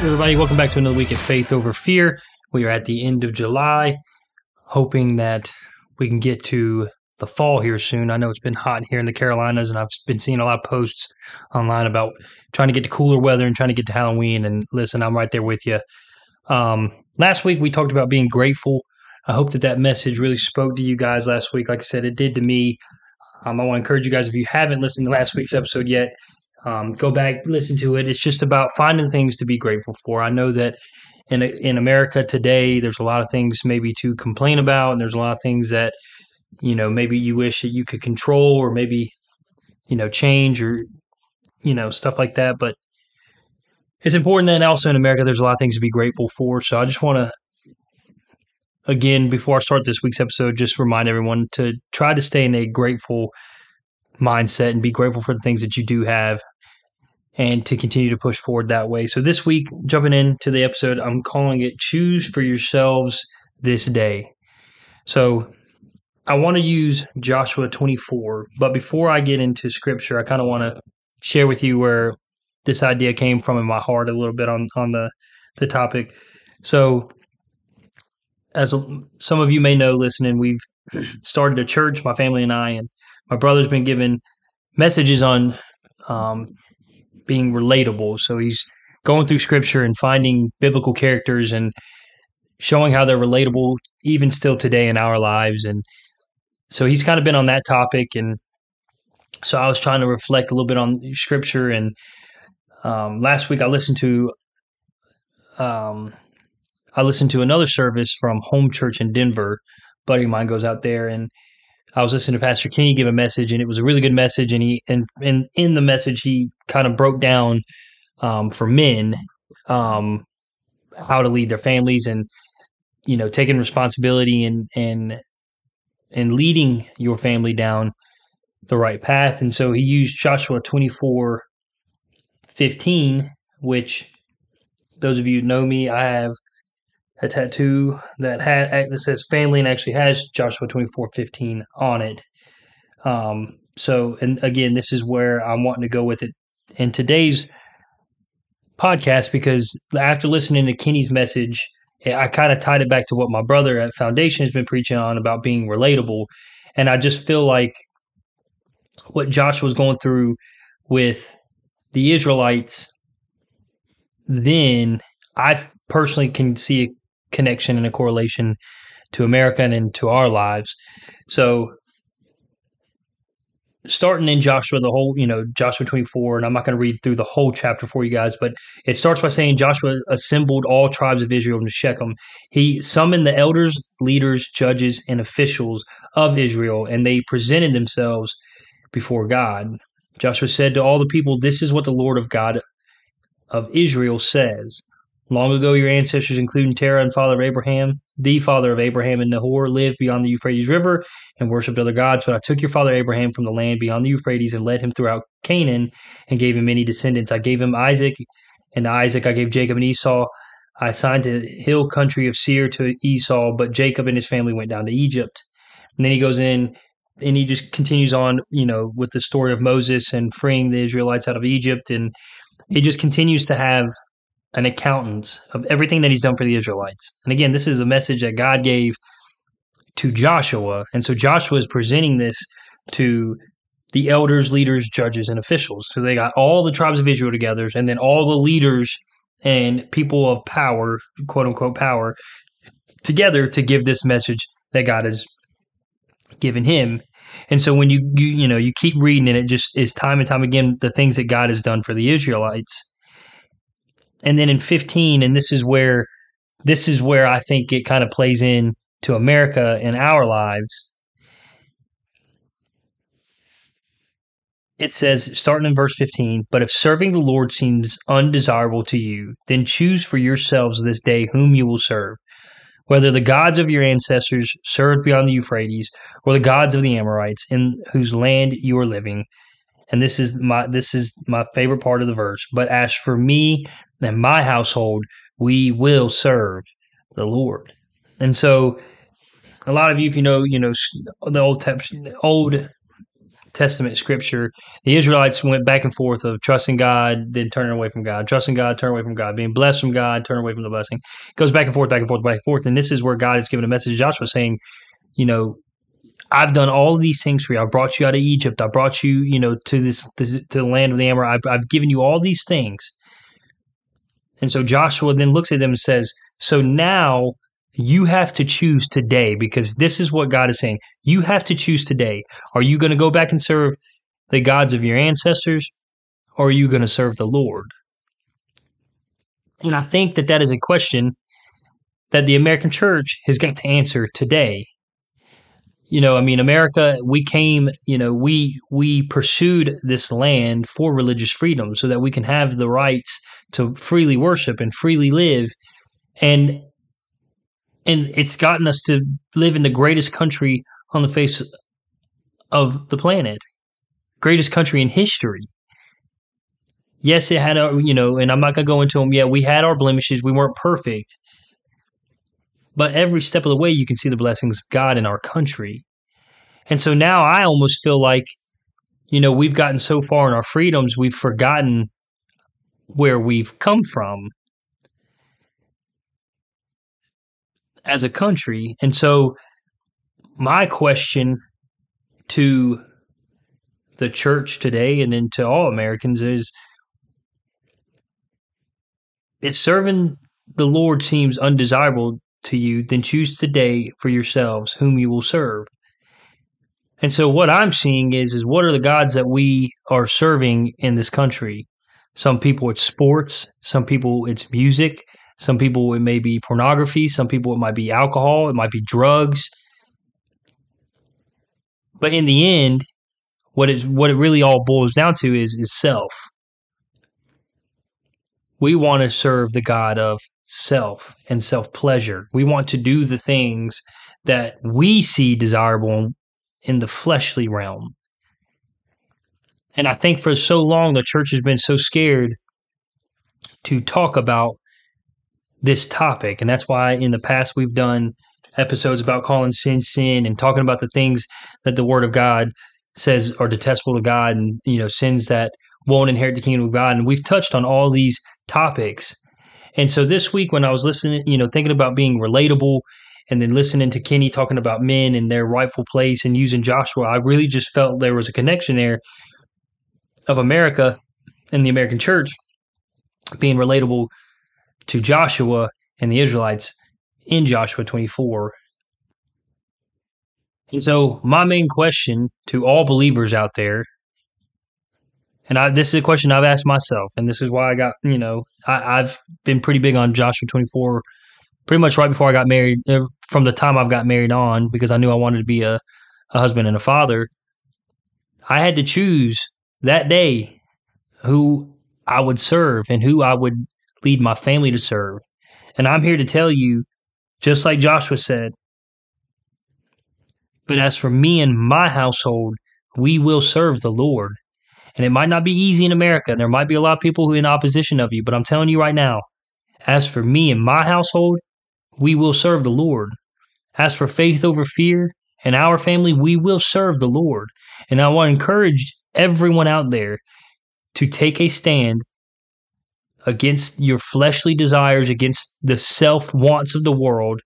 Everybody, welcome back to another week of Faith Over Fear. We are at the end of July, hoping that we can get to the fall here soon. I know it's been hot here in the Carolinas, and I've been seeing a lot of posts online about trying to get to cooler weather and trying to get to Halloween. And listen, I'm right there with you. Um, last week we talked about being grateful. I hope that that message really spoke to you guys last week. Like I said, it did to me. Um, I want to encourage you guys if you haven't listened to last week's episode yet, um, go back, listen to it. It's just about finding things to be grateful for. I know that in in America today, there's a lot of things maybe to complain about, and there's a lot of things that you know maybe you wish that you could control, or maybe you know change, or you know stuff like that. But it's important that also in America, there's a lot of things to be grateful for. So I just want to again before I start this week's episode, just remind everyone to try to stay in a grateful mindset and be grateful for the things that you do have and to continue to push forward that way. So this week, jumping into the episode, I'm calling it Choose for Yourselves This Day. So I want to use Joshua 24, but before I get into scripture, I kind of want to share with you where this idea came from in my heart a little bit on on the the topic. So as some of you may know listening, we've started a church, my family and I, and my brother's been given messages on um, being relatable. So he's going through scripture and finding biblical characters and showing how they're relatable even still today in our lives. And so he's kind of been on that topic. And so I was trying to reflect a little bit on scripture. And um, last week I listened to um, I listened to another service from Home Church in Denver. Buddy of mine goes out there and I was listening to Pastor Kenny give a message, and it was a really good message. And he and and in the message, he kind of broke down um, for men um, how to lead their families and you know taking responsibility and and and leading your family down the right path. And so he used Joshua twenty four fifteen, which those of you know me, I have a tattoo that had that says family and actually has Joshua twenty four fifteen on it. Um, so, and again, this is where I'm wanting to go with it in today's podcast because after listening to Kenny's message, I kind of tied it back to what my brother at Foundation has been preaching on about being relatable, and I just feel like what Josh was going through with the Israelites then I personally can see a connection and a correlation to America and into our lives. So starting in Joshua, the whole, you know, Joshua 24, and I'm not going to read through the whole chapter for you guys, but it starts by saying Joshua assembled all tribes of Israel to Shechem. He summoned the elders, leaders, judges, and officials of Israel, and they presented themselves before God. Joshua said to all the people, This is what the Lord of God of Israel says. Long ago, your ancestors, including Terah and father of Abraham, the father of Abraham and Nahor, lived beyond the Euphrates River and worshipped other gods. But I took your father Abraham from the land beyond the Euphrates and led him throughout Canaan and gave him many descendants. I gave him Isaac, and Isaac I gave Jacob and Esau. I assigned the hill country of Seir to Esau, but Jacob and his family went down to Egypt. And then he goes in and he just continues on, you know, with the story of Moses and freeing the Israelites out of Egypt. And he just continues to have an accountant of everything that he's done for the Israelites. And again, this is a message that God gave to Joshua. And so Joshua is presenting this to the elders, leaders, judges, and officials. So they got all the tribes of Israel together, and then all the leaders and people of power, quote unquote power, together to give this message that God has given him. And so when you, you you know you keep reading and it just is time and time again the things that God has done for the Israelites and then in 15 and this is where this is where I think it kind of plays in to America and our lives. It says, starting in verse 15, but if serving the Lord seems undesirable to you, then choose for yourselves this day whom you will serve, whether the gods of your ancestors served beyond the Euphrates, or the gods of the Amorites in whose land you are living. And this is my this is my favorite part of the verse. But as for me and my household, we will serve the Lord. And so, a lot of you, if you know, you know the old old Testament scripture, the Israelites went back and forth of trusting God, then turning away from God, trusting God, turn away from God, being blessed from God, turn away from the blessing. It goes back and forth, back and forth, back and forth. And this is where God is giving a message to Joshua saying, you know, I've done all these things for you. I brought you out of Egypt. I brought you, you know, to this, this to the land of the Amorite. I've, I've given you all these things. And so Joshua then looks at them and says, So now you have to choose today because this is what God is saying. You have to choose today. Are you going to go back and serve the gods of your ancestors or are you going to serve the Lord? And I think that that is a question that the American church has got to answer today. You know, I mean, America, we came, you know, we we pursued this land for religious freedom so that we can have the rights to freely worship and freely live. And and it's gotten us to live in the greatest country on the face of the planet, greatest country in history. Yes, it had a, you know, and I'm not to go into them. Yeah, we had our blemishes. We weren't perfect. But every step of the way, you can see the blessings of God in our country. And so now I almost feel like, you know, we've gotten so far in our freedoms, we've forgotten where we've come from. As a country. And so, my question to the church today and then to all Americans is if serving the Lord seems undesirable to you, then choose today for yourselves whom you will serve. And so what I'm seeing is is what are the gods that we are serving in this country? Some people it's sports, some people it's music, some people it may be pornography. Some people it might be alcohol. It might be drugs. But in the end, what is what it really all boils down to is is self. We want to serve the God of self and self pleasure. We want to do the things that we see desirable in the fleshly realm. And I think for so long the church has been so scared to talk about this topic. And that's why in the past we've done episodes about calling sin sin and talking about the things that the word of God says are detestable to God and you know sins that won't inherit the kingdom of God. And we've touched on all these topics. And so this week when I was listening, you know, thinking about being relatable and then listening to Kenny talking about men and their rightful place and using Joshua, I really just felt there was a connection there of America and the American church being relatable to Joshua and the Israelites in Joshua 24. And so, my main question to all believers out there, and I, this is a question I've asked myself, and this is why I got, you know, I, I've been pretty big on Joshua 24 pretty much right before I got married, uh, from the time I've got married on, because I knew I wanted to be a, a husband and a father. I had to choose that day who I would serve and who I would lead my family to serve. And I'm here to tell you, just like Joshua said, but as for me and my household, we will serve the Lord. And it might not be easy in America. There might be a lot of people who are in opposition of you, but I'm telling you right now, as for me and my household, we will serve the Lord. As for faith over fear and our family, we will serve the Lord. And I want to encourage everyone out there to take a stand against your fleshly desires, against the self wants of the world,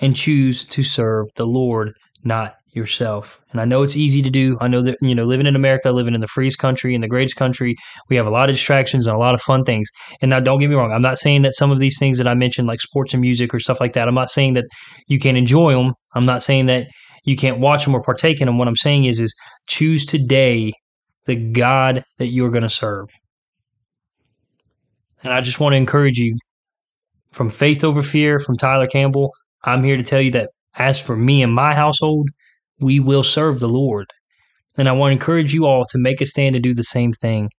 and choose to serve the Lord, not yourself. And I know it's easy to do. I know that, you know, living in America, living in the freest country, in the greatest country, we have a lot of distractions and a lot of fun things. And now, don't get me wrong, I'm not saying that some of these things that I mentioned, like sports and music or stuff like that, I'm not saying that you can't enjoy them. I'm not saying that you can't watch them or partake in them. What I'm saying is, is choose today the God that you're going to serve. And I just want to encourage you from Faith Over Fear, from Tyler Campbell, I'm here to tell you that as for me and my household, we will serve the Lord. And I want to encourage you all to make a stand and do the same thing.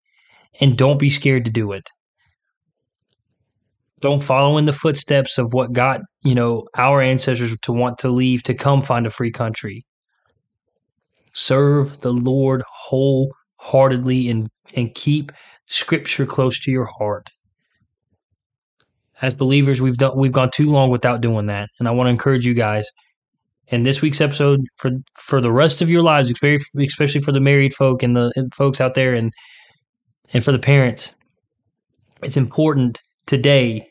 And don't be scared to do it. Don't follow in the footsteps of what got, you know, our ancestors to want to leave to come find a free country. Serve the Lord wholeheartedly and, and keep scripture close to your heart as believers, we've done we've gone too long without doing that, and I want to encourage you guys. In this week's episode, for for the rest of your lives, especially for the married folk and the and folks out there, and and for the parents, it's important today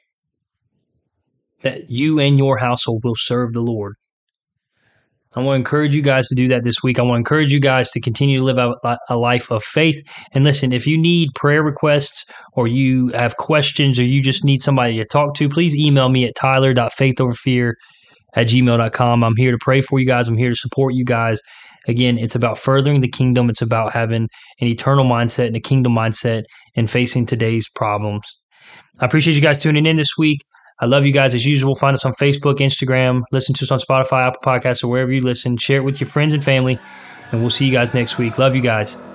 that you and your household will serve the Lord. I want to encourage you guys to do that this week. I want to encourage you guys to continue to live a, life of faith. And listen, if you need prayer requests or you have questions or you just need somebody to talk to, please email me at tyler.faithoverfear at gmail.com. I'm here to pray for you guys. I'm here to support you guys. Again, it's about furthering the kingdom. It's about having an eternal mindset and a kingdom mindset and facing today's problems. I appreciate you guys tuning in this week. I love you guys as usual. Find us on Facebook, Instagram, listen to us on Spotify, Apple Podcasts, or wherever you listen. Share it with your friends and family, and we'll see you guys next week. Love you guys.